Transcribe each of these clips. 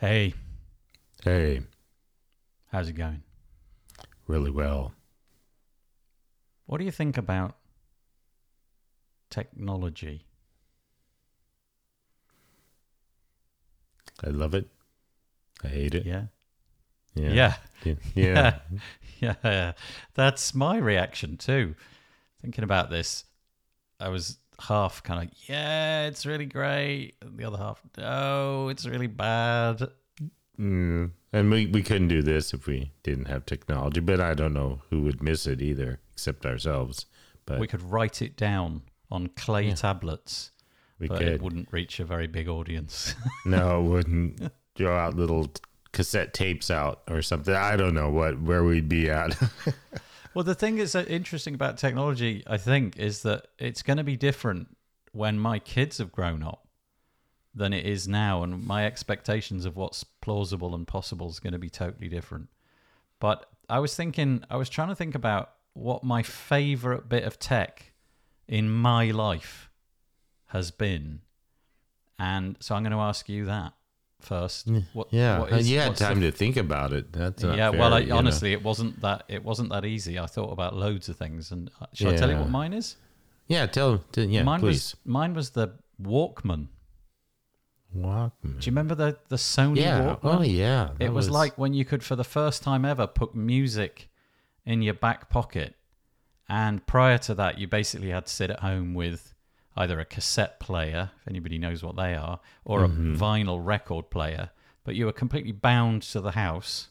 Hey, Hey, how's it going? really well. What do you think about technology? I love it. I hate it. Yeah. Yeah. Yeah. Yeah. Yeah. Yeah. yeah. That's my reaction too. Thinking about this, I was half kind of, yeah, it's really great. And the other half, no, it's really bad. Mm. And we, we couldn't do this if we didn't have technology, but I don't know who would miss it either, except ourselves. But We could write it down on clay tablets, we but could. it wouldn't reach a very big audience. no, it wouldn't throw out little cassette tapes out or something. I don't know what where we'd be at. Well, the thing that's uh, interesting about technology, I think, is that it's going to be different when my kids have grown up than it is now, and my expectations of what's plausible and possible is going to be totally different. But I was thinking, I was trying to think about what my favorite bit of tech in my life has been, and so I'm going to ask you that first. What, yeah. what and you had what's the time to think about it. That's yeah, fair, well, I, you know. honestly, it wasn't that it wasn't that easy. I thought about loads of things, and uh, shall I tell you what mine is? Yeah, tell, tell yeah, mine please. was mine was the Walkman. Walkman. Do you remember the the Sony Yeah. Walkman? Oh yeah. it that was, like when you could, for the first time ever, put music in your back pocket, and prior to that, you basically had to sit at home with either a cassette player, if anybody knows what they are, or a mm-hmm. vinyl record player. But you were completely bound to the house.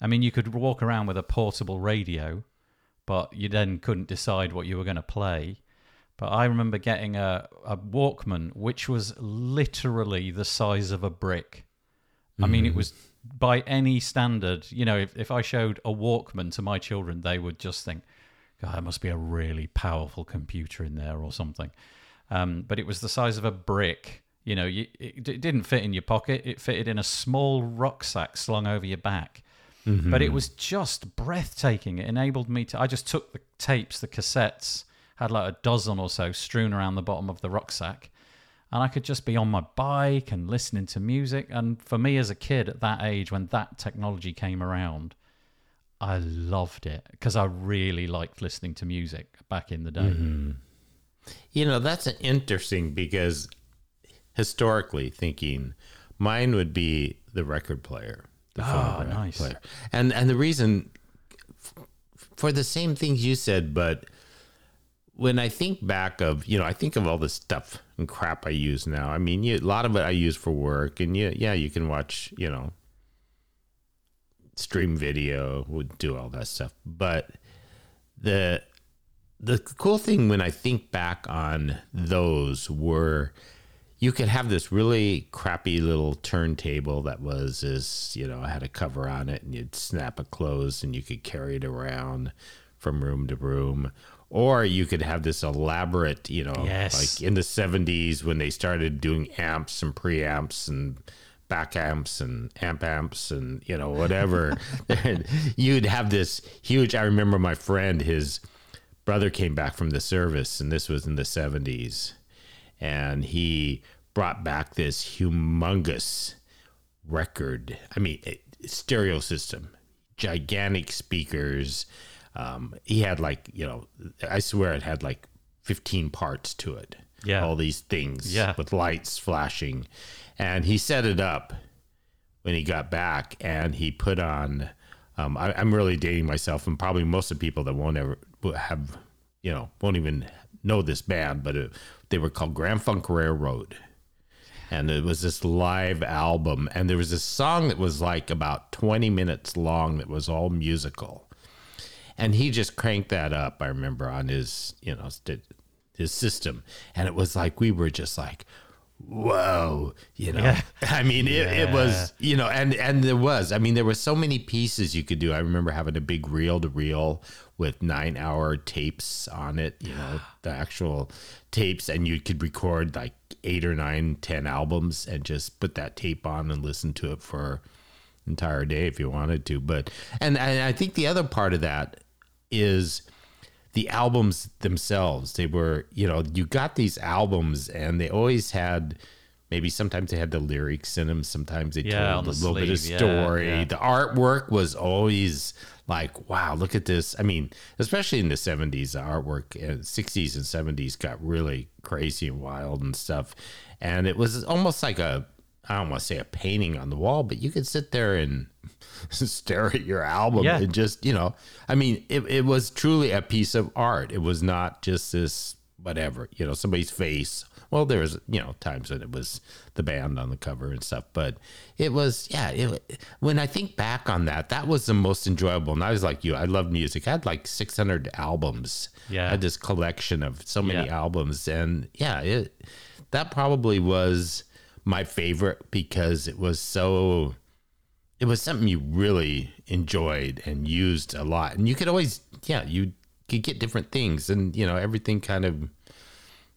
I mean, you could walk around with a portable radio, but you then couldn't decide what you were going to play. But I remember getting a, a Walkman, which was literally the size of a brick. I mean, it mm-hmm. was by any standard, you know, if, if I showed a Walkman to my children, they would just think, God, there must be a really powerful computer in there or something. Um, but it was the size of a brick. You know, you, it, it didn't fit in your pocket, it fitted in a small rucksack slung over your back. But it was just breathtaking. It enabled me to. I just took the tapes, the cassettes, had like a dozen or so strewn around the bottom of the rucksack, and I could just be on my bike and listening to music. And for me as a kid at that age, when that technology came around, I loved it because I really liked listening to music back in the day. You know, that's interesting because historically thinking, mine would be the record player, the ah, phonograph nice. player, and and the reason f- for the same things you said, but when I think back of you know, I think of all the stuff and crap I use now. I mean, you, a lot of it I use for work, and yeah, yeah, you can watch, you know, stream video, would do all that stuff, but the the cool thing when I think back on those were you could have this really crappy little turntable that was is you know had a cover on it and you'd snap it closed and you could carry it around from room to room or you could have this elaborate you know Yes. like in the 70s when they started doing amps and preamps and back amps and amp amps and you know whatever you'd have this huge i remember my friend his brother came back from the service and this was in the 70s and he brought back this humongous record i mean eh, stereo system gigantic speakers um, he had like you know i swear it had like 15 parts to it Yeah. all these things Yeah. with lights flashing and he set it up when he got back and he put on um, I, i'm really dating myself and probably most of the people that won't ever have you know won't even know this band but it, they were called grand funk railroad. And it was this live album and there was this song that was like about 20 minutes long that was all musical. And he just cranked that up i remember on his you know his system. And it was like we were just like whoa you know? I mean it, it was you know and and there was i mean there were so many pieces you could do. I remember having a big reel to reel with nine hour tapes on it you know the actual tapes and you could record like eight or nine ten albums and just put that tape on and listen to it for entire day if you wanted to but and, and i think the other part of that is the albums themselves they were you know you got these albums and they always had maybe sometimes they had the lyrics in them. Sometimes they Yeah, told a little bit of sleeve, yeah, story. yeah. The artwork was always like, wow, look at this. I mean, especially in the 70s, the artwork, uh, 60s and 70s got really crazy and wild and stuff. And it was almost like a, I don't want to say a painting on the wall, but you could sit there and stare at your album Yeah. and just, you know, I mean, it, it was truly a piece of art. It was not just this, whatever, you know, somebody's face. Well, there was, you know, times when it was the band on the cover and stuff, but it was, yeah. It, when I think back on that, that was the most enjoyable. And I was like you, I love music. I had like 600 albums. Yeah. I had this collection of so many Yeah. albums, and yeah, it that probably was my favorite because it was so it was something you really enjoyed and used a lot and you could always yeah you could get different things and you know everything kind of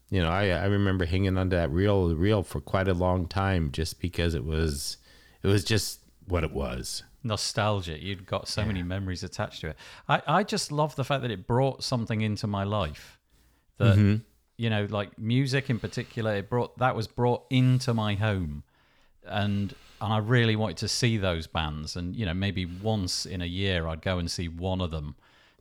you know i i remember hanging onto that reel reel for quite a long time just because it was it was just what it was nostalgia. You'd got so many memories attached to it. I, I just love the fact that it brought something into my life that Mm-hmm. you know, like music in particular. It brought that was brought into my home, and and I really wanted to see those bands. And you know, maybe once in a year, I'd go and see one of them,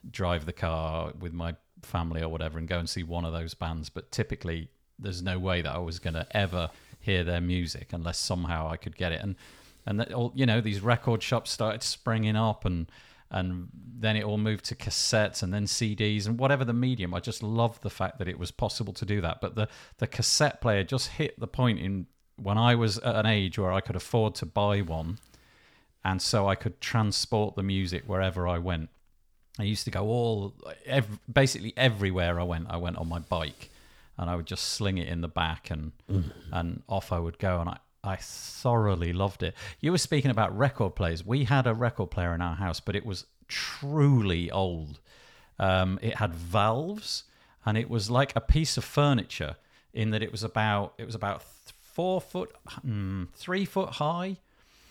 drive the car with my family or whatever, and go and see one of those bands. But typically, there's no way that I was going to ever hear their music unless somehow I could get it. And and that all you know, these record shops started springing up, and and then it all moved to cassettes and then CDs and whatever the medium. I just loved the fact that it was possible to do that. But the the cassette player just hit the point in when I was at an age where I could afford to buy one, and so I could transport the music wherever I went. I used to go all ev- basically everywhere I went. I went on my bike, and I would just sling it in the back, and and off I would go. And I I thoroughly loved it. You were speaking about record players. We had a record player in our house, but it was truly old. Um, it had valves, and it was like a piece of furniture in that it was about it was about four foot, mm, three foot high.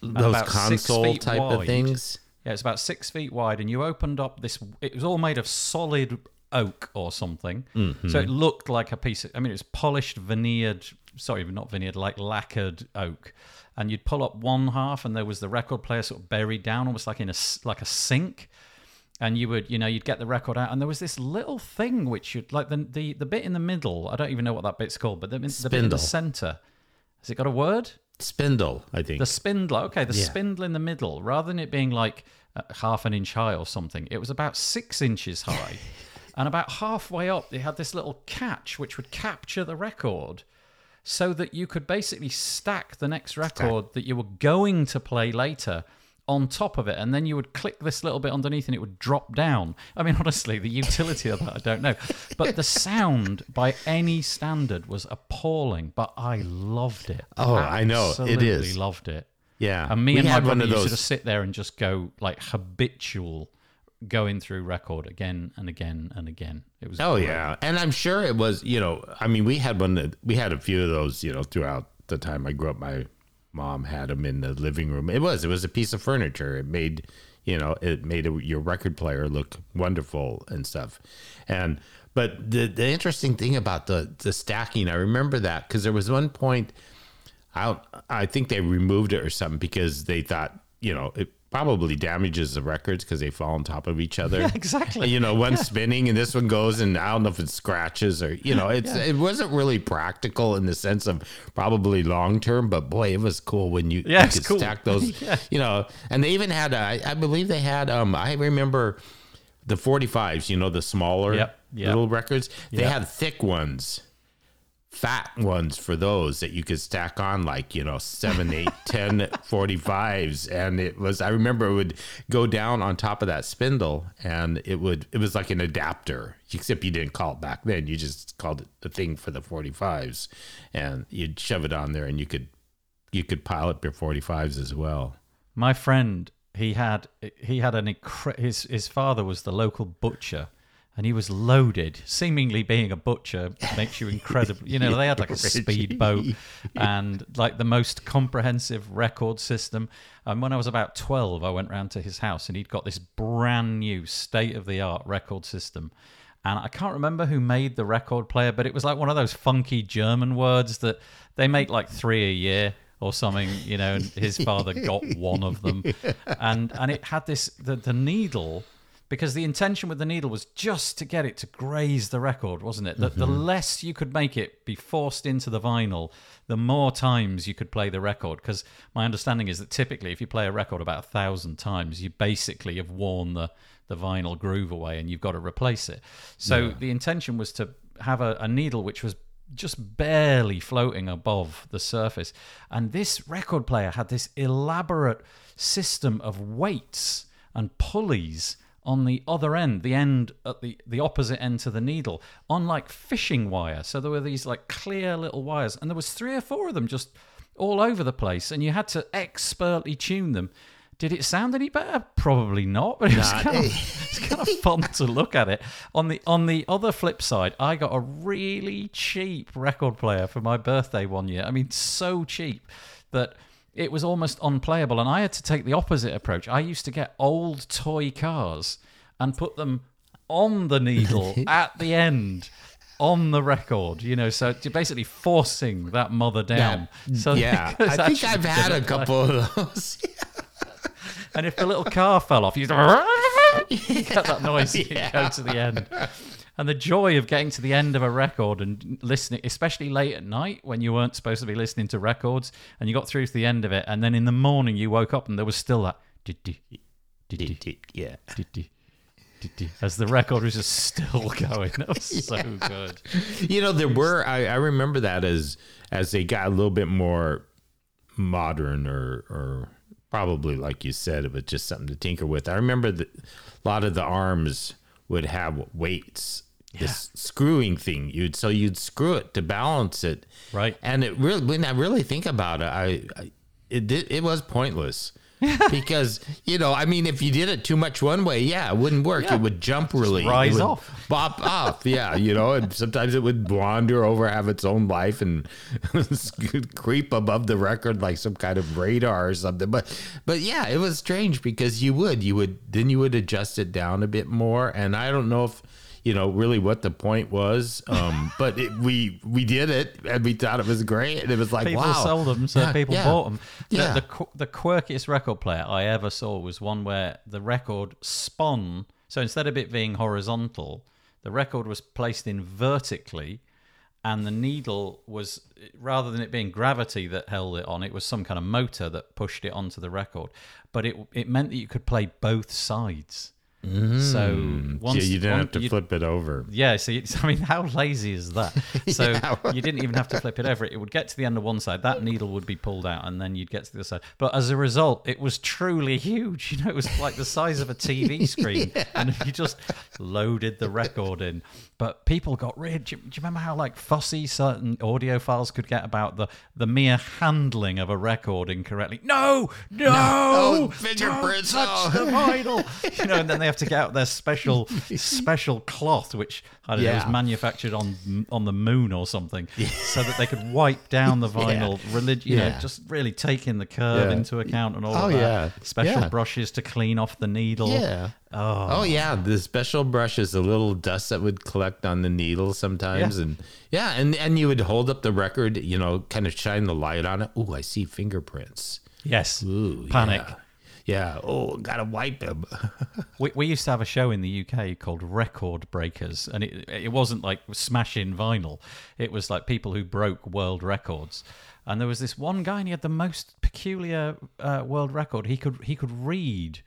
those console type of things Yeah, it's about six feet wide, and you opened up this. It was all made of solid oak or something, Mm-hmm. so it looked like a piece. Of, I mean, it was polished, veneered. Sorry, not veneered, like lacquered oak. And you'd pull up one half, and there was the record player sort of buried down, almost like in a like a sink. And you would, you know, you'd get the record out, and there was this little thing which you'd like the the, the bit in the middle. I don't even know what that bit's called, but the, the bit in the center. Has it got a word? Spindle i think The spindle, okay, the Yeah. spindle in the middle, rather than it being like uh, half an inch high or something, it was about six inches high. and about halfway up, they had this little catch which would capture the record so that you could basically stack the next record that you were going to play later on top of it and then you would click this little bit underneath and it would drop down i mean honestly the utility of that i don't know but the sound by any standard was appalling but i loved it Oh, I know. It is. loved it yeah and me We and my brother used to just sit there and just go like habitual going through record again and again and again it was Oh great. yeah, and I'm sure it was. You know, I mean, we had one. That, we had a few of those. You know, throughout the time I grew up, my mom had them in the living room. It was. It was a piece of furniture. It made. You know, it made a, your record player look wonderful and stuff. And but the the interesting thing about the the stacking, I remember that because there was one point. I I think they removed it or something because they thought you know it probably damages the records because they fall on top of each other. Yeah, exactly. You know, one's spinning and this one goes, and I don't know if it scratches or you know, it's it wasn't really practical in the sense of probably long term, but boy, it was cool when you, Yeah, you could cool. stack those. Yeah. You know, and they even had, I I believe they had, um, I remember the 45s, you know, the smaller Yep, yep. little records. They Yep. had thick ones fat ones for those that you could stack on like you know 7 8 10 45s and it was i remember it would go down on top of that spindle and it would it was like an adapter except you didn't call it back then. You just called it the thing for the 45s and you'd shove it on there and you could you could pile up your 45s as well. My friend he had he had an incre- his his father was the local butcher and he was loaded seemingly being a butcher makes you incredible. You know they had like a speedboat and like the most comprehensive record system. And when i was about 12 i went round to his house and he'd got this brand new state of the art record system. And I can't remember who made the record player, but it was like one of those funky German words that they make like three a year or something, you know, and his father got one of them. And and it had this the, the needle because the intention with the needle was just to get it to graze the record, wasn't it? That the mm-hmm. less you could make it be forced into the vinyl, the more times you could play the record. Because my understanding is that typically, if you play a record about a thousand times, you basically have worn the the vinyl groove away, and you've got to replace it. So the intention was to have a, a needle which was just barely floating above the surface. And this record player had this elaborate system of weights and pulleys on the other end, the end at the, the opposite end to the needle, on like fishing wire. So there were these like clear little wires, and there was three or four of them just all over the place, and you had to expertly tune them. Did it sound any better? Probably not, but it was Nah, kind of, it's kind of fun to look at it. On the on the other flip side, I got a really cheap record player for my birthday one year. I mean, so cheap that it was almost unplayable, and I had to take the opposite approach. I used to get old toy cars and put them on the needle at the end. On the record, you know, so you're basically forcing that mother down. Mm, so yeah, I think I've had a couple of those. And if the little car fell off, you'd get that noise. You go to the end. And the joy of getting to the end of a record and listening, especially late at night when you weren't supposed to be listening to records, and you got through to the end of it, and then in the morning you woke up and there was still that yeah. as the record was just still going. That was so good. You know, there were I, I remember that as as they got a little bit more modern or or probably like you said, it was just something to tinker with. I remember that a lot of the arms would have weights. This screwing thing, you'd so you'd screw it to balance it, Right. And it really, when I really think about it, I, I it did, it was pointless because you know, I mean, if you did it too much one way, yeah, it wouldn't work. Yeah. It would jump really, It rise would off. bop off. Yeah, you know, and sometimes it would wander over, have its own life, and creep above the record like some kind of radar or something. But, but yeah, it was strange because you would, you would, then you would adjust it down a bit more, and I don't know if. You know, really, what the point was, um, but it, we we did it, and we thought it was great, and it was like, People wow, sold them, so Yeah, people yeah. bought them. The, Yeah. the, the quirkiest record player I ever saw was one where the record spun. So instead of it being horizontal, the record was placed in vertically, and the needle was rather than it being gravity that held it on, it was some kind of motor that pushed it onto the record. But it it meant that you could play both sides. So mm. Yeah, you didn't one- have to you- flip it over. yeah, so you, I mean, how lazy is that? So you didn't even have to flip it over. It would get to the end of one side, that needle would be pulled out, and then you'd get to the other side. But as a result, it was truly huge. You know, it was like the size of a TV screen, and you just loaded the record in. But people got rid. Do you, do you remember how like fussy certain audiophiles could get about the the mere handling of a record incorrectly? No, no, Oh, fingerprints. Don't touch Oh. the vinyl. You know, and then they have to get out their special special cloth, which I don't know Yeah. was manufactured on on the moon or something, so that they could wipe down the vinyl. yeah. Relig- you know, just really taking the curve Yeah. into account and all Oh, of that. yeah. Special Yeah. brushes to clean off the needle. Yeah. Oh, Oh yeah, the special brushes, the little dust that would collect on the needle sometimes, Yeah. and yeah, and and you would hold up the record, you know, kind of shine the light on it. Oh, I see fingerprints. yes. Ooh, Panic. Yeah. Yeah. Oh, gotta wipe them. We, we used to have a show in the UK called Record Breakers, and it it wasn't like smashing vinyl. It was like people who broke world records. And there was this one guy, and he had the most peculiar uh, world record. He could he could read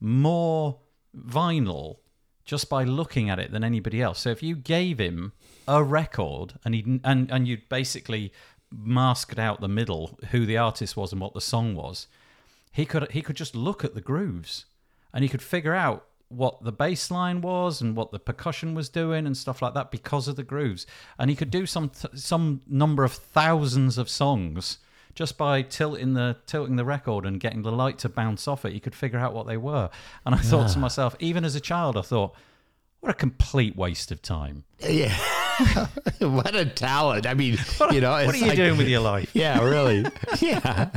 more vinyl just by looking at it than anybody else. So if you gave him a record and he and and you'd basically masked out the middle who the artist was and what the song was, he could he could just look at the grooves and he could figure out what the bass line was and what the percussion was doing and stuff like that because of the grooves and he could do some some number of thousands of songs just by tilting the tilting the record and getting the light to bounce off it you could figure out what they were. And i thought to ah. myself even as a child i thought what a complete waste of time. Yeah. what a talent! I mean, you know, what are you like- doing with your life? Yeah, really. Yeah,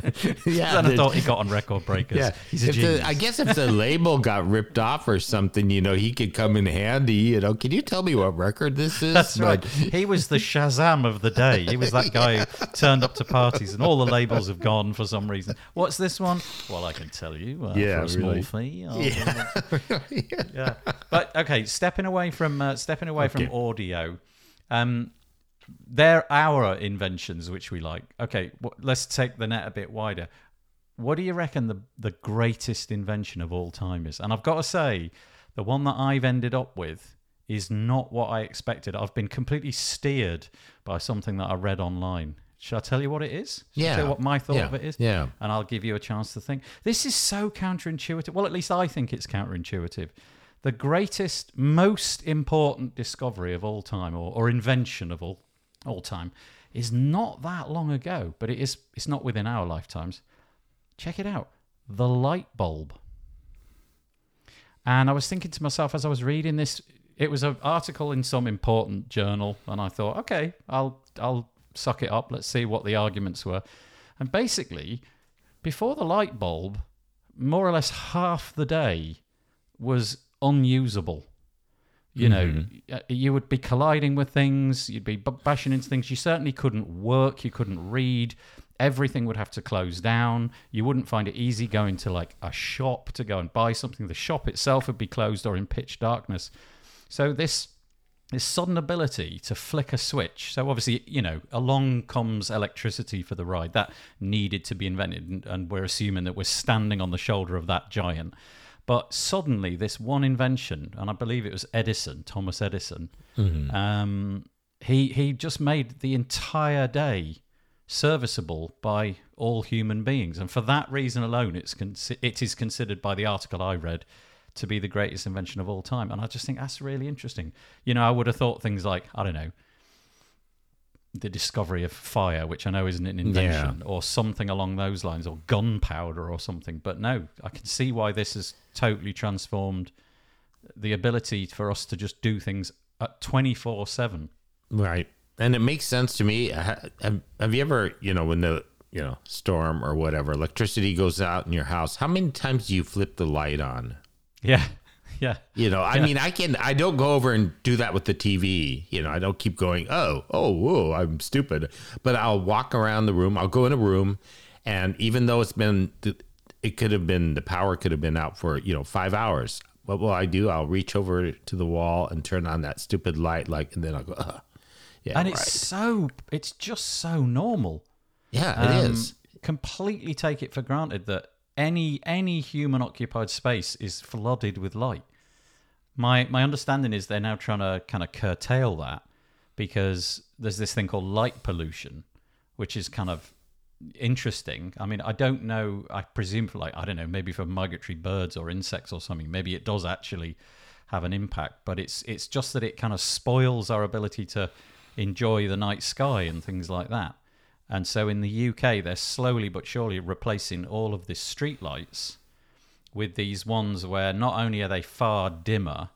yeah. I thought he got on record breakers. yeah, He's a if genius. the, I guess if the label got ripped off or something, you know, he could come in handy. You know, can you tell me what record this is? That's right. He was the Shazam of the day. He was that guy who turned up to parties and all the labels have gone for some reason. What's this one? Well, I can tell you uh, Yeah, for a small really. fee. I'll- Yeah. yeah. But okay, stepping away from uh, stepping away from audio, um, they're our inventions which we like. Okay, let's take the net a bit wider. What do you reckon the the greatest invention of all time is? And I've got to say, the one that I've ended up with is not what I expected. I've been completely steered by something that I read online. Shall I tell you what it is? Shall I Yeah. tell you what my thought Yeah. of it is? Yeah. and I'll give you a chance to think. This is so counterintuitive. Well, at least I think it's counterintuitive. The greatest, most important discovery of all time, or, or invention of all all time, is not that long ago, but it is. It's not within our lifetimes. Check it out: the light bulb. And I was thinking to myself as I was reading this, it was an article in some important journal, and I thought, okay, I'll I'll suck it up. Let's see what the arguments were. And basically, before the light bulb, more or less half the day was unusable. You know, mm-hmm. y- uh, you would be colliding with things, you'd be bashing into things. You certainly couldn't work, you couldn't read. Everything would have to close down. You wouldn't find it easy going to like a shop to go and buy something. The shop itself would be closed or in pitch darkness. So this this sudden ability to flick a switch. So obviously, you know, along comes electricity for the ride that needed to be invented, and, and we're assuming that we're standing on the shoulder of that giant. But suddenly, this one invention, and I believe it was Edison, Thomas Edison, um, he he just made the entire day serviceable by all human beings, and for that reason alone, it's consi- it is considered by the article I read to be the greatest invention of all time. And I just think that's really interesting. You know, I would have thought things like I don't know the discovery of fire, which I know isn't an invention, or something along those lines, or gunpowder or something. But no, I can see why this has totally transformed the ability for us to just do things at twenty four seven. Right. And it makes sense to me. Have, have you ever, you know, when the, you know, storm or whatever, electricity goes out in your house, how many times do you flip the light on? Yeah, yeah. You know, I mean, I can, I don't go over and do that with the TV. You know, I don't keep going, oh, oh, whoa, I'm stupid. But I'll walk around the room. I'll go in a room. And even though it's been, it could have been, the power could have been out for, you know, five hours. What will I do? I'll reach over to the wall and turn on that stupid light, like, and then I'll go, Ugh. yeah, And right. it's so it's just so normal. yeah, it Um, is. Completely take it for granted that any any human occupied space is flooded with light. My my understanding is they're now trying to kind of curtail that because there's this thing called light pollution, which is kind of interesting. I mean, I don't know. I presume for like I don't know, maybe for migratory birds or insects or something. Maybe it does actually have an impact, but it's it's just that it kind of spoils our ability to enjoy the night sky and things like that. And so in the UK, they're slowly but surely replacing all of the street lights with these ones where not only are they far dimmer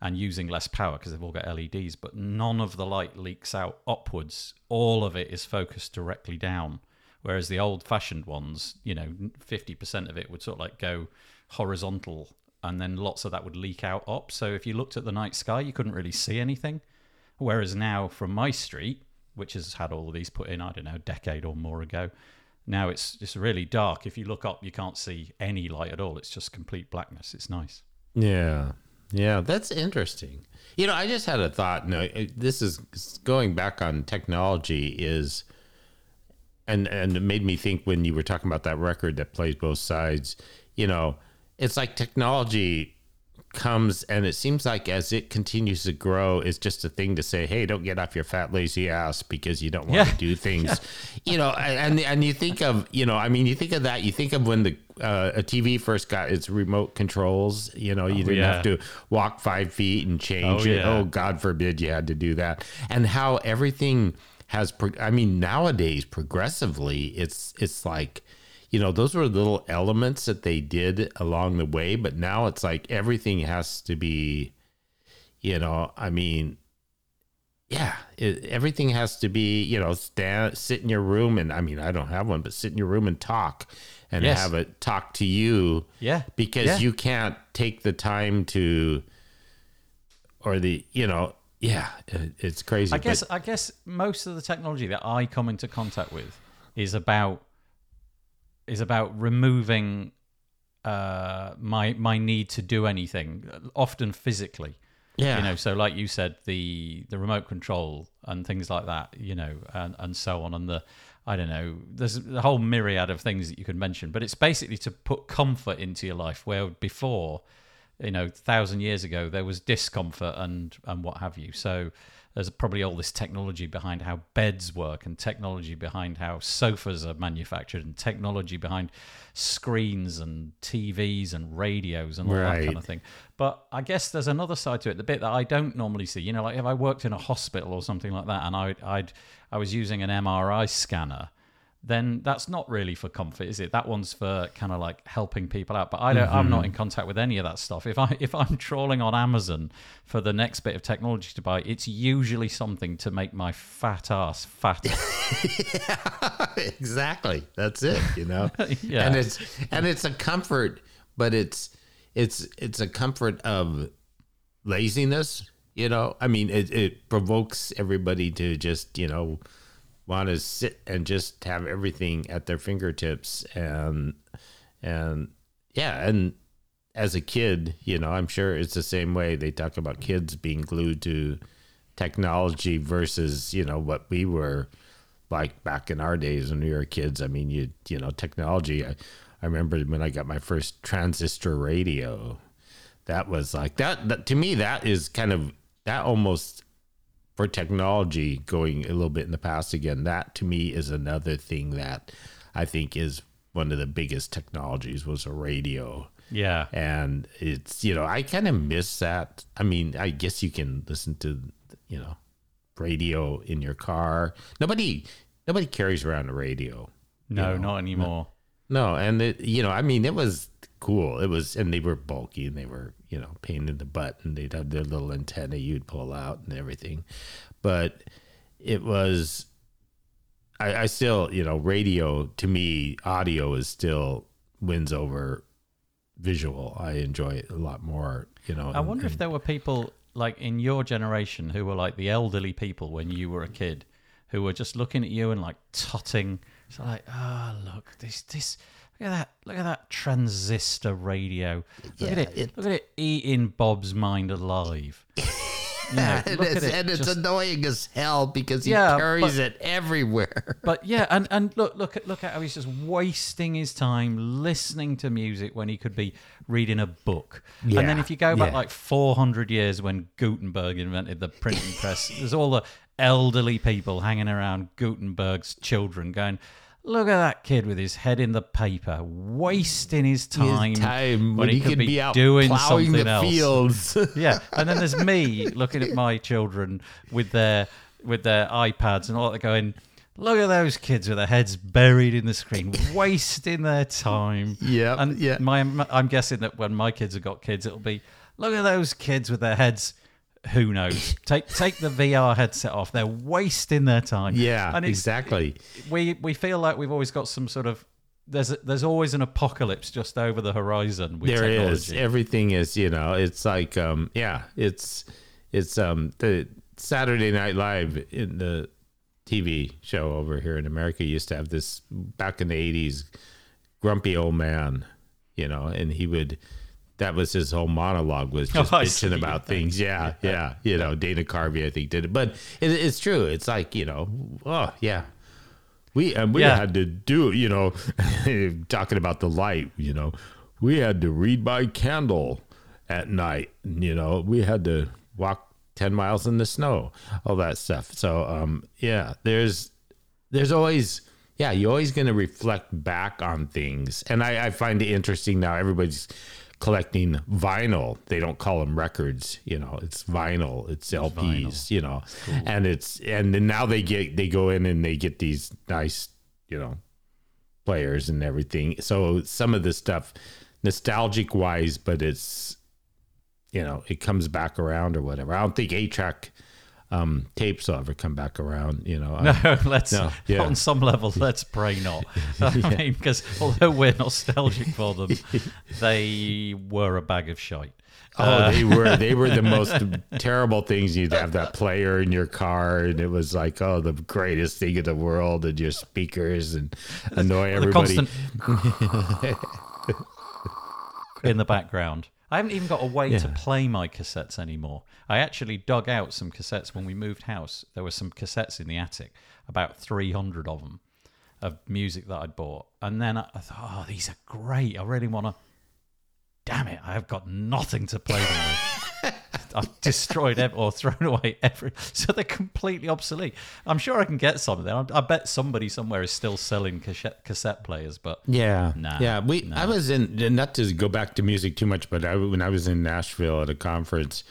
and using less power because they've all got LEDs, but none of the light leaks out upwards. All of it is focused directly down. Whereas the old fashioned ones, you know, 50% of it would sort of like go horizontal and then lots of that would leak out up. So if you looked at the night sky, you couldn't really see anything. Whereas now from my street, which has had all of these put in, I don't know, a decade or more ago, now it's just really dark. If you look up, you can't see any light at all. It's just complete blackness. It's nice. Yeah. Yeah, that's interesting. You know, I just had a thought. No, this is going back on technology is, and and it made me think when you were talking about that record that plays both sides. You know, it's like technology comes and it seems like as it continues to grow, it's just a thing to say, "Hey, don't get off your fat lazy ass because you don't want Yeah. to do things." You know, and and you think of you know, I mean, you think of that. You think of when the uh, a TV first got its remote controls. You know, you didn't yeah. have to walk five feet and change Oh, it. yeah. Oh, God forbid you had to do that. And how everything has. Pro- I mean, nowadays progressively, it's it's like. You know, those were little elements that they did along the way, but now it's like everything has to be, you know, I mean, yeah, it, everything has to be, you know, stand, sit in your room, and I mean, I don't have one, but sit in your room and talk, and Yes. have it talk to you, Yeah. because Yeah. you can't take the time to, or the, you know, yeah, it, it's crazy. I but- guess I guess most of the technology that I come into contact with is about is about removing uh, my my need to do anything, often physically. yeah, You know, so like you said, the the remote control and things like that, you know, and, and so on, and the I don't know, there's a whole myriad of things that you could mention, but it's basically to put comfort into your life where before, you know, thousand years ago there was discomfort and and what have you. So there's probably all this technology behind how beds work and technology behind how sofas are manufactured and technology behind screens and TVs and radios and all that kind of thing. But I guess there's another side to it, the bit that I don't normally see. You know, like if I worked in a hospital or something like that, and I, I'd I was using an MRI scanner, then that's not really for comfort, is it? That one's for kind of like helping people out. But I don't. I'm not mm-hmm. in contact with any of that stuff. If I if I'm trawling on Amazon for the next bit of technology to buy, it's usually something to make my fat ass fatter. exactly. That's it. You know. Yeah. And it's and it's a comfort, but it's it's it's a comfort of laziness. You know. I mean, it it provokes everybody to just you know want to sit and just have everything at their fingertips and and yeah and as a kid you know i'm sure it's the same way. They talk about kids being glued to technology versus you know what we were like back in our days when we were kids. I mean you you know technology i, I remember when i got my first transistor radio that was like that, that to me that is kind of that almost for technology going a little bit in the past again that to me is another thing that i think is one of the biggest technologies was a radio yeah. and it's you know i kind of miss that i mean i guess you can listen to you know radio in your car nobody nobody carries around a radio No, you know. not anymore. no and it you know i mean it was cool. It was and they were bulky and they were you know pain in the butt and they'd have their little antenna you'd pull out and everything. But it was I, I still you know radio to me audio is still wins over visual. I enjoy it a lot more you know I and- wonder if there were people like in your generation who were like the elderly people when you were a kid, who were just looking at you and like totting. It's like, oh look, this this look at that look at that transistor radio. Look at it, it- look at it eating Bob's mind alive. You know, and look it's, at it, and it's just- annoying as hell because he Yeah, carries but- it everywhere But yeah, and, and look look at look at how he's just wasting his time listening to music when he could be reading a book. and then if you go back yeah. like 400 years when Gutenberg invented the printing press, there's all the elderly people hanging around Gutenberg's children going, "Look at that kid with his head in the paper, wasting his time, His time when, he, could, be, out doing plowing something the else." fields yeah, and then there's me looking at my children with their with their iPads and all that, going, "Look at those kids with their heads buried in the screen, wasting their time." Yep, and yeah. my I'm guessing that when my kids have got kids, it'll be, "Look at those kids with their heads." Who knows? Take take the VR headset off. They're wasting their time. yeah and exactly we we feel like we've always got some sort of there's there's always an apocalypse just over the horizon with There is technology. everything is you know it's like um yeah it's it's um the saturday night live in the tv show over here in america used to have this back in the 80s grumpy old man you know and he would that was his whole monologue was just Oh, bitching about things. yeah yeah. you know dana carvey i think did it. But it, it's true. It's like you know oh yeah. We and we Yeah. had to do you know talking about the light you know. We had to read by candle at night you know. We had to walk 10 miles in the snow all that stuff. So um yeah there's there's always yeah you're always going to reflect back on things. And I, I find it interesting now everybody's collecting vinyl. They don't call them records you know it's vinyl it's lps you know. And it's and then now they get they go in and they get these nice you know players and everything. So some of the stuff nostalgic wise but it's you know it comes back around or whatever. I don't think eight track um, tapes will ever come back around. You know, No, let's No, yeah. on some level, let's pray not. I mean, because although we're nostalgic for them, they were a bag of shite. Oh, they were they were the most terrible things. You'd have that player in your car, and it was like, oh, the greatest thing in the world, and your speakers and annoy everybody. in the background. I haven't even got a way to play my cassettes anymore. I actually dug out some cassettes when we moved house. There were some cassettes in the attic, about 300 of them, of music that I'd bought. And then I, I thought, oh, these are great. I really want to. Damn it, I've got nothing to play them with. I've destroyed ev- or thrown away every. So they're completely obsolete. I'm sure I can get some of them. I, I bet somebody somewhere is still selling cassette, cassette players, but Yeah, Nah, yeah. We I was in not to go back to music too much, but I, when I was in Nashville at a conference,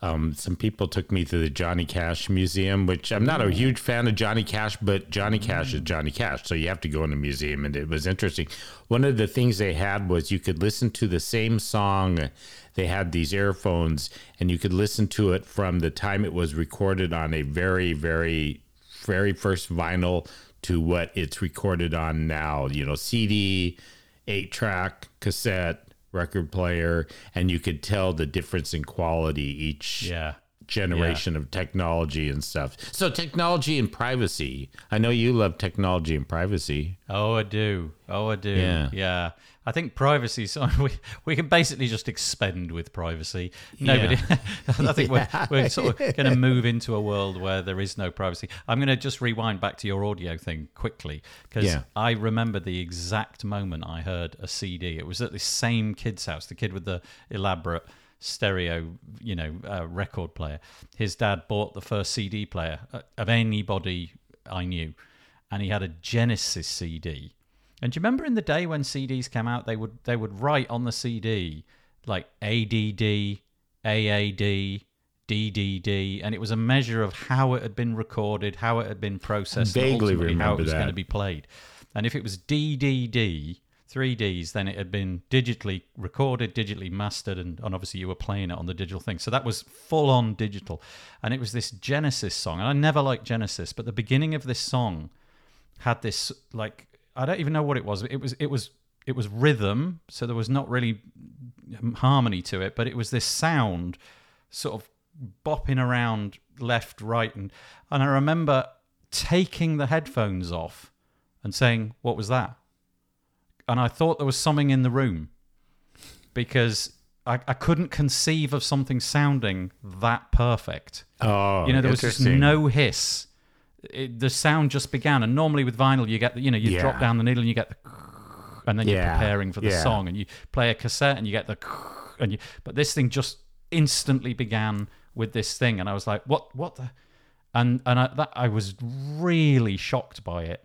um, some people took me to the Johnny Cash Museum, which I'm not a huge fan of Johnny Cash, but Johnny Cash is Johnny Cash, so you have to go in the museum, and it was interesting. One of the things they had was you could listen to the same song. They had these earphones, and you could listen to it from the time it was recorded on a very, very very first vinyl to what it's recorded on now. You know, CD, eight track, cassette, record player, and you could tell the difference in quality each yeah. generation of technology and stuff. So technology and privacy. I know you love technology and privacy. Oh, I do. Oh, I do. Yeah. Yeah. I think privacy. So we we can basically just expend with privacy. Nobody. I think we're we're sort of going to move into a world where there is no privacy. I'm going to just rewind back to your audio thing quickly because Yeah. I remember the exact moment I heard a CD. It was at the same kid's house. The kid with the elaborate stereo, you know, uh, record player. His dad bought the first CD player uh, of anybody I knew, and he had a Genesis CD. And do you remember in the day when CDs came out, they would they would write on the CD like ADD, AAD, DDD, and it was a measure of how it had been recorded, how it had been processed, and Vaguely ultimately how it was going to be played. And if it was DDD, three Ds, then it had been digitally recorded, digitally mastered, and, and obviously you were playing it on the digital thing. So that was full on digital. And it was this Genesis song. And I never liked Genesis, but the beginning of this song had this like I don't even know what it was. It was it was it was rhythm, so there was not really harmony to it, but it was this sound sort of bopping around left, right, and and I remember taking the headphones off and saying, "What was that?" And I thought there was something in the room because I, I couldn't conceive of something sounding that perfect. Oh, You know, there was just no hiss. It, the sound just began, and normally with vinyl, you get the, you know, you Yeah. drop down the needle and you get the, and then you're Yeah, preparing for the yeah. song, and you play a cassette and you get the, and you, but this thing just instantly began with this thing, and I was like, what, what the, and and I, that I was really shocked by it.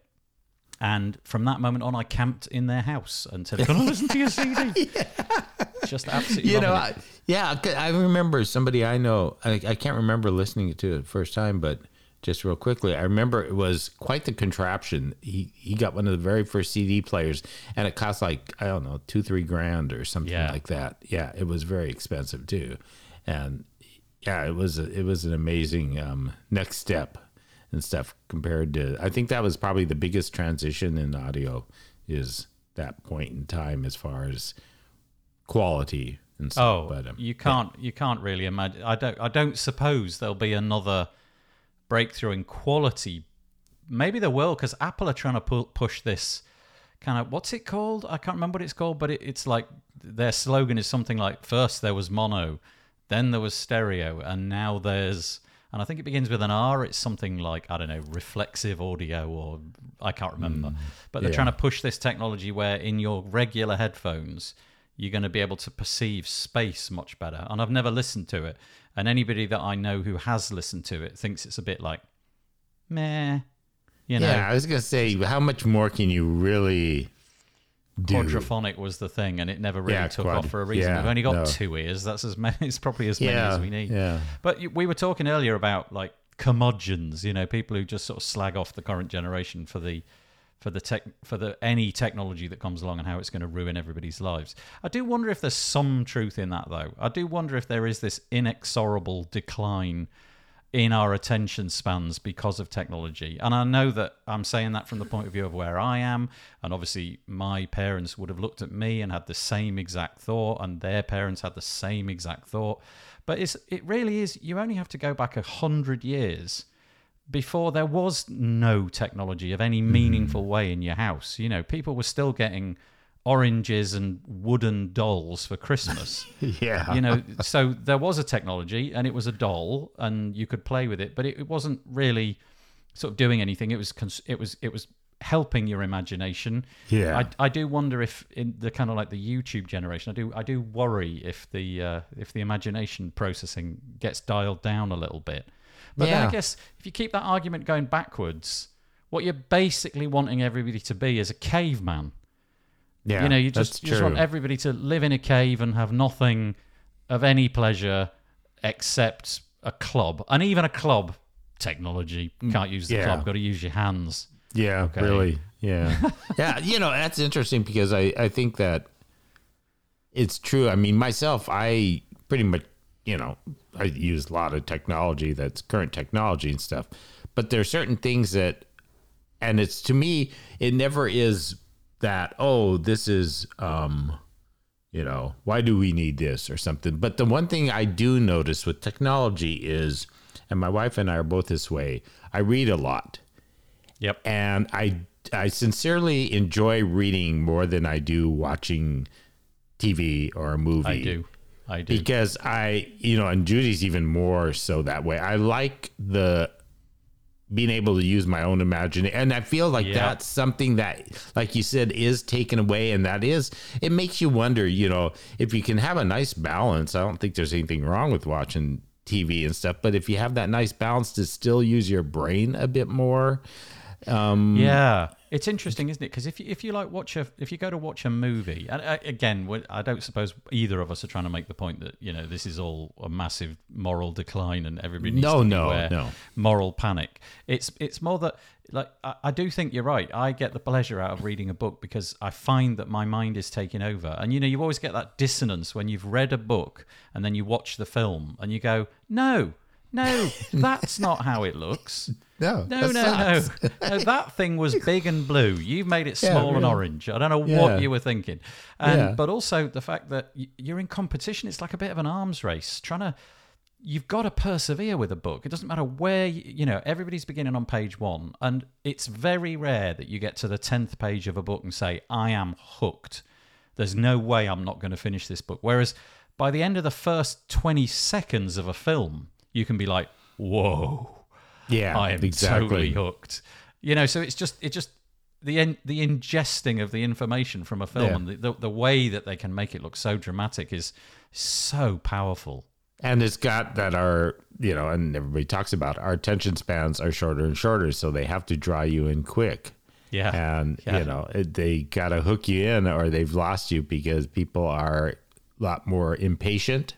And from that moment on, I camped in their house until said, "Can I listen to your CD?" Just absolutely, you know, I, yeah, I remember somebody I know. I, I can't remember listening to it the first time, but just real quickly, I remember it was quite the contraption. He he got one of the very first CD players, and it cost like I don't know two three grand or something Yeah. like that. Yeah, it was very expensive too, and yeah, it was a, it was an amazing um, next step and stuff compared to. I think that was probably the biggest transition in audio is that point in time as far as quality and stuff. Oh, but um, you can't you can't really imagine. I don't I don't suppose there'll be another breakthrough in quality. Maybe there will because Apple are trying to pu- push this kind of what's it called? I can't remember what it's called, but it, it's like their slogan is something like first there was mono, then there was stereo, and now there's and I think it begins with an R. It's something like I don't know, reflexive audio, or I can't remember. Hmm. but they're yeah. trying to push this technology where in your regular headphones you're going to be able to perceive space much better. And I've never listened to it, and anybody that I know who has listened to it thinks it's a bit like meh, you know. yeah, I was gonna say, how much more can you really do? Quadraphonic was the thing, and it never really Yeah, took quad- off for a reason. yeah, We've only got no. two ears. That's as many. It's probably as many Yeah, as we need. yeah. But we were talking earlier about like curmudgeons, you know, people who just sort of slag off the current generation for the for the tech for the any technology that comes along and how it's going to ruin everybody's lives. I do wonder if there's some truth in that though. I do wonder if there is this inexorable decline in our attention spans because of technology. And I know that I'm saying that from the point of view of where I am. And obviously, my parents would have looked at me and had the same exact thought, and their parents had the same exact thought. But it's, it really is, you only have to go back a hundred years before there was no technology of any meaningful way in your house. You know, people were still getting oranges and wooden dolls for Christmas. yeah. you know, so there was a technology and it was a doll and you could play with it, but it, it wasn't really sort of doing anything. It was cons- it was it was helping your imagination. Yeah. I, I do wonder if in the kind of like the YouTube generation, I do I do worry if the uh, if the imagination processing gets dialed down a little bit. But then I guess if you keep that argument going backwards, what you're basically wanting everybody to be is a caveman. yeah. you know, you just you just want everybody to live in a cave and have nothing of any pleasure except a club, and even a club technology can't use the Mm, yeah. club. Got to use your hands. Yeah, okay. really. Yeah. yeah, you know, that's interesting because I, I think that it's true. I mean, myself, I pretty much, you know, I use a lot of technology that's current technology and stuff. But there are certain things that, and it's to me, it never is that, oh, this is, um, you know, why do we need this or something? But the one thing I do notice with technology is, and my wife and I are both this way, I read a lot Yep. and I I sincerely enjoy reading more than I do watching TV or a movie. I do. I do. because I you know, and Judy's even more so that way. I like the being able to use my own imagination, and I feel like Yeah. that's something that, like you said, is taken away, and that is it makes you wonder. You know, if you can have a nice balance, I don't think there's anything wrong with watching TV and stuff. But if you have that nice balance to still use your brain a bit more, um, Yeah, it's interesting, isn't it? Because if you, if you like watch a if you go to watch a movie, and uh, again, I don't suppose either of us are trying to make the point that you know this is all a massive moral decline and everybody needs No, to no, no. moral panic. It's it's more that like I, I do think you're right. I get the pleasure out of reading a book because I find that my mind is taking over, and you know you always get that dissonance when you've read a book and then you watch the film and you go, no. No, that's not how it looks. No, No, no, no, no. That thing was big and blue. You've made it Yeah, small and really. orange. I don't know Yeah. what you were thinking. And Yeah. but also the fact that you're in competition. It's like a bit of an arms race. Trying to, you've got to persevere with a book. It doesn't matter where you, you know. Everybody's beginning on page one, and it's very rare that you get to the tenth page of a book and say, "I am hooked." There's no way I'm not going to finish this book. Whereas by the end of the first 20 seconds of a film, you can be like, whoa, Yeah, I am exactly. totally hooked. You know, so it's just it just the in, the ingesting of the information from a film Yeah. and the, the the way that they can make it look so dramatic is so powerful. And it's got that our, you know, and everybody talks about our attention spans are shorter and shorter, so they have to draw you in quick. Yeah. And, Yeah. you know, it, they got to hook you in or they've lost you because people are a lot more impatient.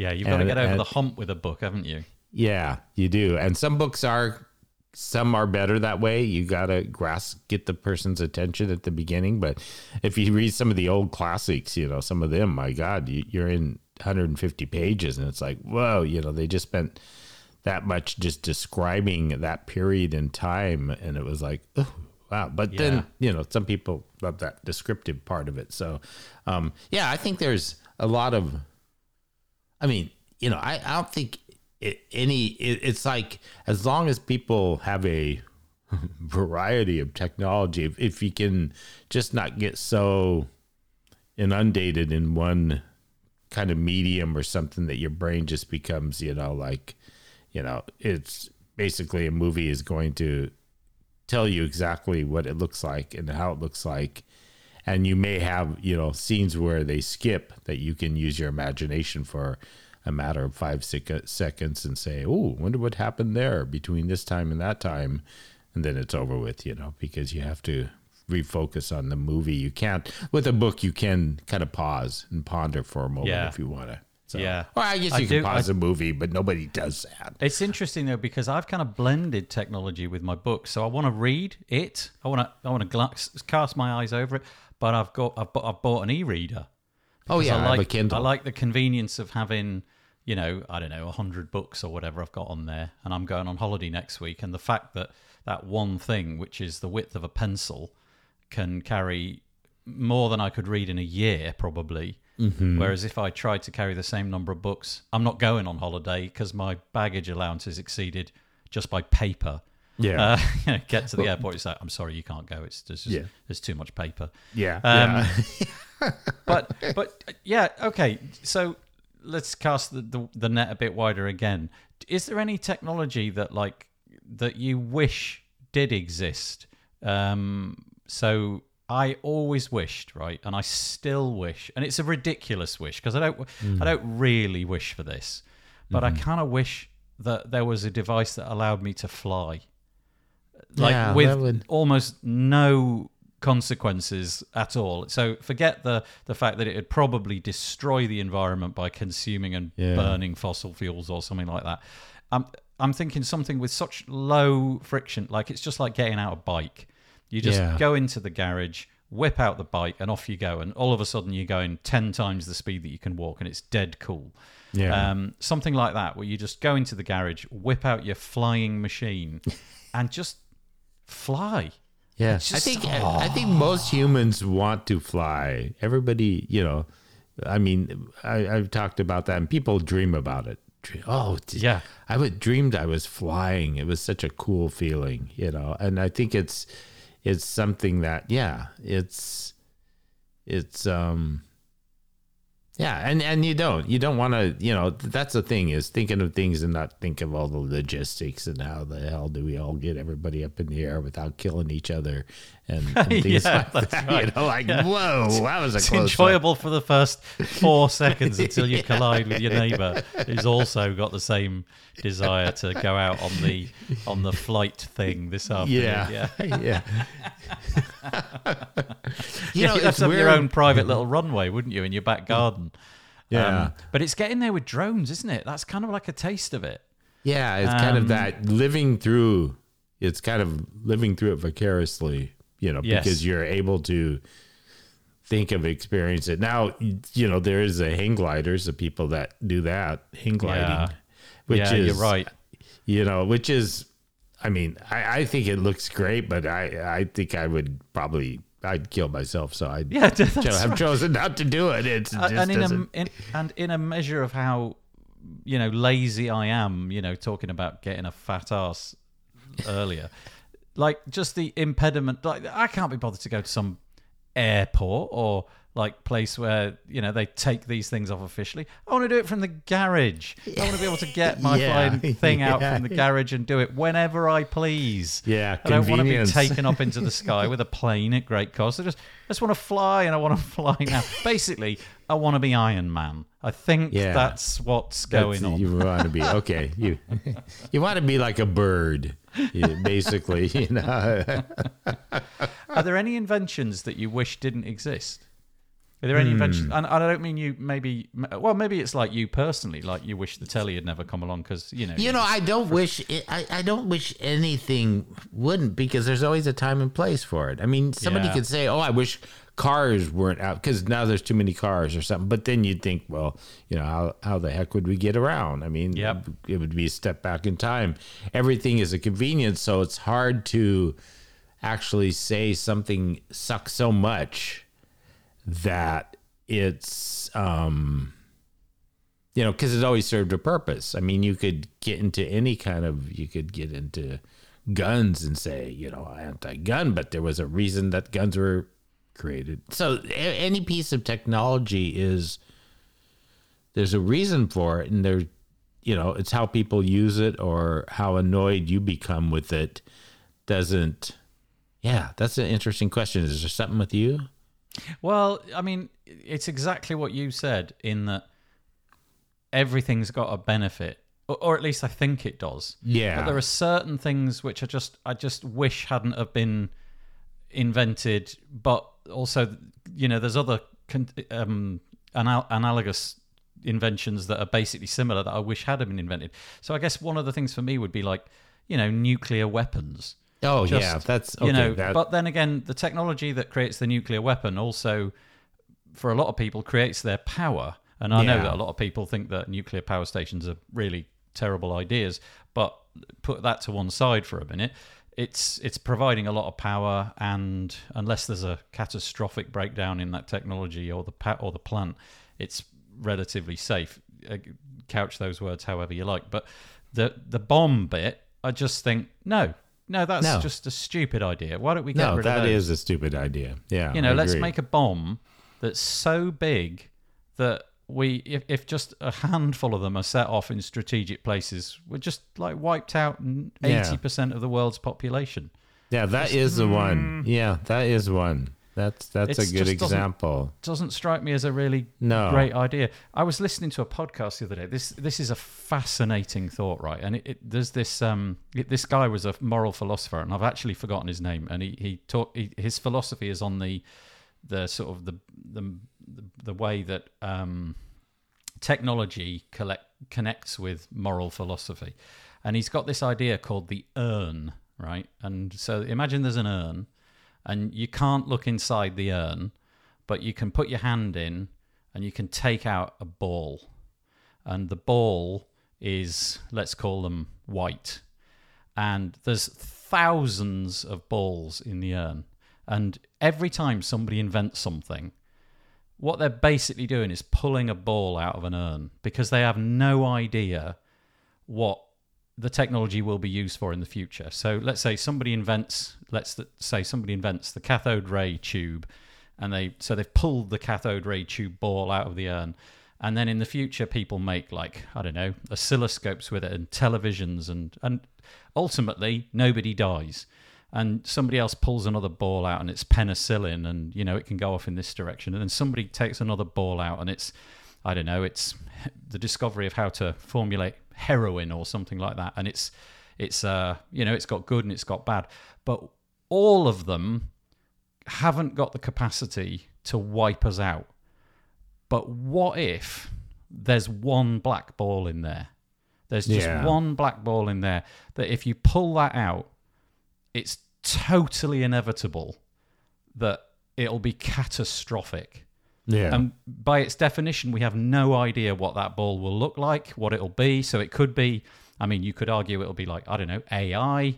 Yeah, you've got to get over and- the hump with a book, haven't you? Yeah, you do. And some books are, some are better that way. You got to grasp, get the person's attention at the beginning. But if you read some of the old classics, you know, some of them, my God, you, you're in 150 pages and it's like, whoa, you know, they just spent that much just describing that period in time. And it was like, oh, wow. But Yeah. then, you know, some people love that descriptive part of it. So, um, yeah, I think there's a lot of, I mean, you know, I, I don't think it, any, it, it's like as long as people have a variety of technology, if, if you can just not get so inundated in one kind of medium or something that your brain just becomes, you know, like, you know, it's basically a movie is going to tell you exactly what it looks like and how it looks like. And you may have, you know, scenes where they skip that you can use your imagination for a matter of five sec- seconds and say, oh, wonder what happened there between this time and that time. And then it's over with, you know, because you have to refocus on the movie. You can't, with a book, you can kind of pause and ponder for a moment Yeah. if you want to. So, Yeah. Or I guess I you can do- pause a movie, but nobody does that. It's interesting though because I've kind of blended technology with my book. So I want to read it. I want to I want to cast my eyes over it. But I've got I've bought, I've bought an e-reader. Oh, yeah, I I have like a Kindle. I like the convenience of having you know, I don't know, 100 books or whatever I've got on there, and I'm going on holiday next week. And the fact that that one thing, which is the width of a pencil, can carry more than I could read in a year, probably. Mm-hmm. Whereas if I tried to carry the same number of books, I'm not going on holiday because my baggage allowance is exceeded just by paper. Yeah. Uh, you know, get to the airport, it's like, I'm sorry, you can't go. It's there's just, Yeah. there's too much paper. yeah. Um, yeah. but but yeah, okay. So let's cast the, the the net a bit wider again. Is there any technology that like that you wish did exist? Um, so I always wished, right, and I still wish, and it's a ridiculous wish because I don't Hmm. I don't really wish for this, but I kind of wish that there was a device that allowed me to fly like Yeah, with would- almost no consequences at all. So forget the the fact that it would probably destroy the environment by consuming and Yeah. burning fossil fuels or something like that. I'm I'm thinking something with such low friction, like it's just like getting out a bike. You just Yeah. go into the garage, whip out the bike, and off you go. And all of a sudden, you're going ten times the speed that you can walk, and it's dead cool. Yeah. Um, something like that, where you just go into the garage, whip out your flying machine, and just fly. Yeah, It's I just- think I think most humans want to fly. Everybody, you know, I mean, I, I've talked about that, and people dream about it. Dream- Oh, Yeah. I would dreamed I was flying. It was such a cool feeling, you know. And I think it's it's something that, yeah, it's it's um yeah, and and you don't. You don't want to you know that's the thing is thinking of things and not think of all the logistics and how the hell do we all get everybody up in the air without killing each other and, and things Yeah, like that. right. You know, like whoa, that was a It's close one. enjoyable for the first four seconds until you collide with your neighbour, who's also got the same desire to go out on the on the flight thing this afternoon. Yeah, yeah. yeah. You know, would have have your own private little runway, wouldn't you, in your back garden? Yeah. Um, but it's getting there with drones, isn't it? That's kind of like a taste of it. Yeah, it's kind of Um, that living through. It's kind of living through it vicariously, you know, Yes. because you're able to think of experience it. Now, you know, there is a hang gliders, the people that do that hang gliding, Yeah. which yeah, is you're right. You know, which is, I mean, I, I think it looks great, but I I think I would probably I'd kill myself, so I'd Yeah, that's cho- have right. chosen not to do it. It's Uh, and in a, in, and in a measure of how you know lazy I am, you know, talking about getting a fat ass earlier, like just the impediment. Like I can't be bothered to go to some airport or like place where you know they take these things off officially. I want to do it from the garage. I want to be able to get my Yeah, flying thing out from the garage and do it whenever I please. Yeah, I don't want to be taken up into the sky with a plane at great cost. I just, I just want to fly, and I want to fly now. Basically, I want to be Iron Man. I think Yeah. that's what's That's- going on. You want to be okay. You you want to be like a bird, basically. You know. Are there any inventions that you wish didn't exist? Are there any Hmm. inventions? And I don't mean you. Maybe, well, maybe it's like you personally. Like you wish the telly had never come along because you know. You know, I don't wish it, I, I don't wish anything wouldn't because there's always a time and place for it. I mean, somebody Yeah. could say, "Oh, I wish cars weren't out because now there's too many cars or something." But then you'd think, well, you know, how how the heck would we get around? I mean, Yep. it would be a step back in time. Everything is a convenience, so it's hard to actually say something sucks so much that it's um you know because it always served a purpose i mean you could get into any kind of you could get into guns and say you know anti-gun but there was a reason that guns were created so any piece of technology is there's a reason for it and there you know it's how people use it or how annoyed you become with it doesn't yeah that's an interesting question is there something with you Well, I mean, it's exactly what you said in that everything's got a benefit, or, or at least I think it does. Yeah. But there are certain things which I just I just wish hadn't have been invented, but also you know there's other con- um, anal- analogous inventions that are basically similar that I wish had been invented. So I guess one of the things for me would be like you know nuclear weapons. oh Just, yeah that's okay you know, that, but then again, the technology that creates the nuclear weapon also, for a lot of people, creates their power. And I know that a lot of people think that nuclear power stations are really terrible ideas, but put that to one side for a minute. It's it's providing a lot of power, and unless there's a catastrophic breakdown in that technology or the pa- or the plant, it's relatively safe. Uh, Couch those words however you like, but the the bomb bit, I just think no, no, that's No. just a stupid idea. Why don't we get No, rid that of those? is a stupid idea. Yeah. you know, I let's agree. make a bomb that's so big that we, if, if just a handful of them are set off in strategic places, we're just like wiped out Yeah. eighty percent of the world's population. Yeah, that is the one. Yeah, that is one. That's that's It's a good just doesn't- example. Doesn't strike me as a really No. great idea. I was listening to a podcast the other day. This this is a fascinating thought, right? And it, it there's this um it, this guy was a moral philosopher, and I've actually forgotten his name. And he he taught he, his philosophy is on the the sort of the the the, way that um technology collect, connects with moral philosophy. And he's got this idea called the urn, right? And so imagine there's an urn, and you can't look inside the urn, but you can put your hand in and you can take out a ball. And the ball is, let's call them white. And there's thousands of balls in the urn. And every time somebody invents something, what they're basically doing is pulling a ball out of an urn because they have no idea what the technology will be used for in the future. So let's say somebody invents, let's say somebody invents the cathode ray tube, and they so they've pulled the cathode ray tube ball out of the urn, and then in the future people make like I don't know oscilloscopes with it and televisions and and ultimately nobody dies. And somebody else pulls another ball out, and it's penicillin, and you know it can go off in this direction. And then somebody takes another ball out, and it's I don't know, it's the discovery of how to formulate heroin or something like that. And it's it's uh you know it's got good and it's got bad, but all of them haven't got the capacity to wipe us out. But what if there's one black ball in there? There's just Yeah. one black ball in there that if you pull that out, it's totally inevitable that it'll be catastrophic. Yeah. And by its definition, we have no idea what that ball will look like, what it'll be. So it could be, I mean, you could argue it'll be like, I don't know, AI.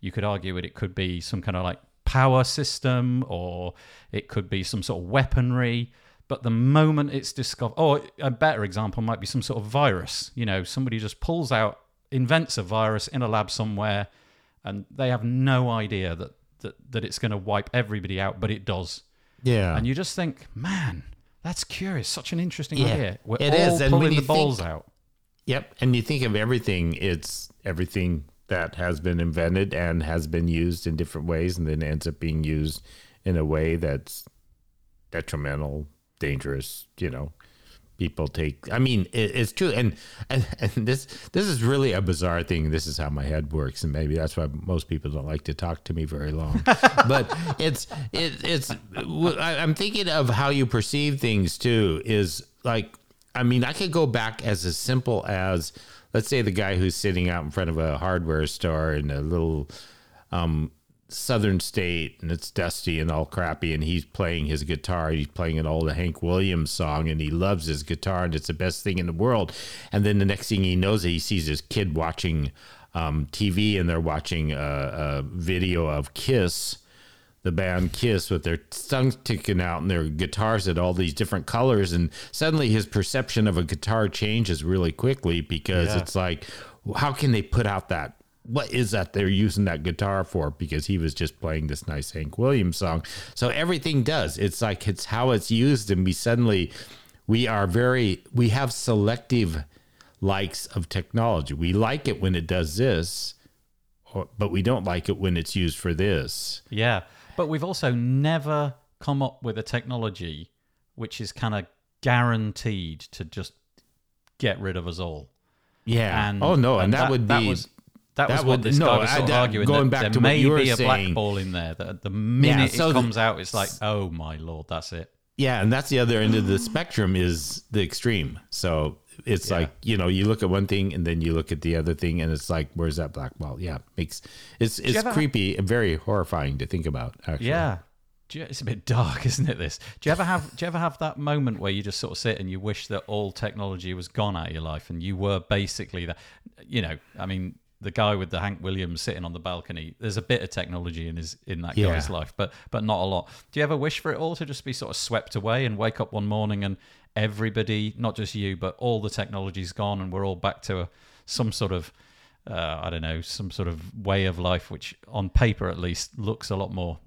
You could argue it, it could be some kind of like power system or it could be some sort of weaponry. But the moment it's discovered, or a better example might be some sort of virus. You know, somebody just pulls out, invents a virus in a lab somewhere, and they have no idea that, that, that it's going to wipe everybody out, but it does. yeah. And you just think, man, that's curious. Such an interesting Yeah, idea. We're it all is, and when pulling the balls think- out. Yep. And you think of everything, it's everything that has been invented and has been used in different ways and then ends up being used in a way that's detrimental, dangerous, you know. People take I mean, it, it's true and, and and this this is really a bizarre thing. This is how my head works, and maybe that's why most people don't like to talk to me very long. but it's it, it's I'm thinking of how you perceive things too is like I mean, I could go back as as simple as, let's say, the guy who's sitting out in front of a hardware store in a little um, southern state and it's dusty and all crappy, and he's playing his guitar. He's playing an old Hank Williams song, and he loves his guitar, and it's the best thing in the world. And then the next thing he knows, he sees his kid watching um, TV, and they're watching a, a video of Kiss the band Kiss with their tongues sticking out and their guitars at all these different colors. And suddenly his perception of a guitar changes really quickly because Yeah. it's like, how can they put out that? What is that they're using that guitar for? Because he was just playing this nice Hank Williams song. So everything does. It's like it's how it's used, and we suddenly we are very we have selective likes of technology. We like it when it does this, or, but we don't like it when it's used for this. Yeah. But we've also never come up with a technology which is kind of guaranteed to just get rid of us all. Yeah. And oh no, and, that, would be that was that, was what would- this no, guy was I- sort of arguing. going that back there to what may be a black ball in there. That the minute so it the- comes out, it's like, oh my lord, that's it. yeah, and that's the other end of the spectrum is the extreme. So it's Yeah. like you know you look at one thing and then you look at the other thing and it's like where's that black ball? Yeah, makes it's it's ever- creepy and very horrifying to think about. Actually, Yeah. you, it's a bit dark, isn't it? This. Do you ever have? Do you ever have that moment where you just sort of sit and you wish that all technology was gone out of your life and you were basically that? You know, I mean, the guy with the Hank Williams sitting on the balcony. There's a bit of technology in his in that Yeah. guy's life, but but not a lot. Do you ever wish for it all to just be sort of swept away and wake up one morning and everybody, not just you, but all the technology's gone and we're all back to a, some sort of uh, I don't know, some sort of way of life which, on paper at least, looks a lot more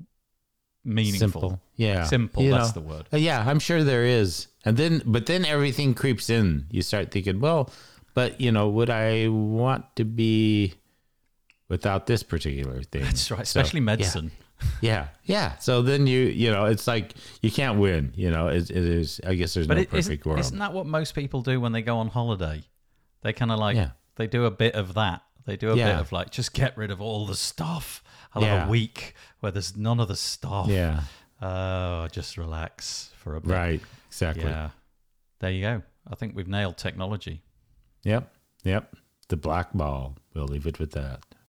meaningful. Simple. Yeah. Simple, You that's know. the word. Uh, Yeah, I'm sure there is. And then, but then everything creeps in. You start thinking, well, but you know, would I want to be without this particular thing? That's right, So, especially yeah. medicine. Yeah, yeah. So then you, you know, it's like you can't win. You know, it, it is. I guess there's But no it, isn't, perfect world. isn't that what most people do when they go on holiday? They kind of like Yeah. they do a bit of that. They do a bit of like just get rid of all the stuff. I'll have Yeah. a week where there's none of the stuff. yeah. Oh, just relax for a bit. Right. Exactly. Yeah. There you go. I think we've nailed technology. Yep. Yep. The black ball. We'll leave it with that.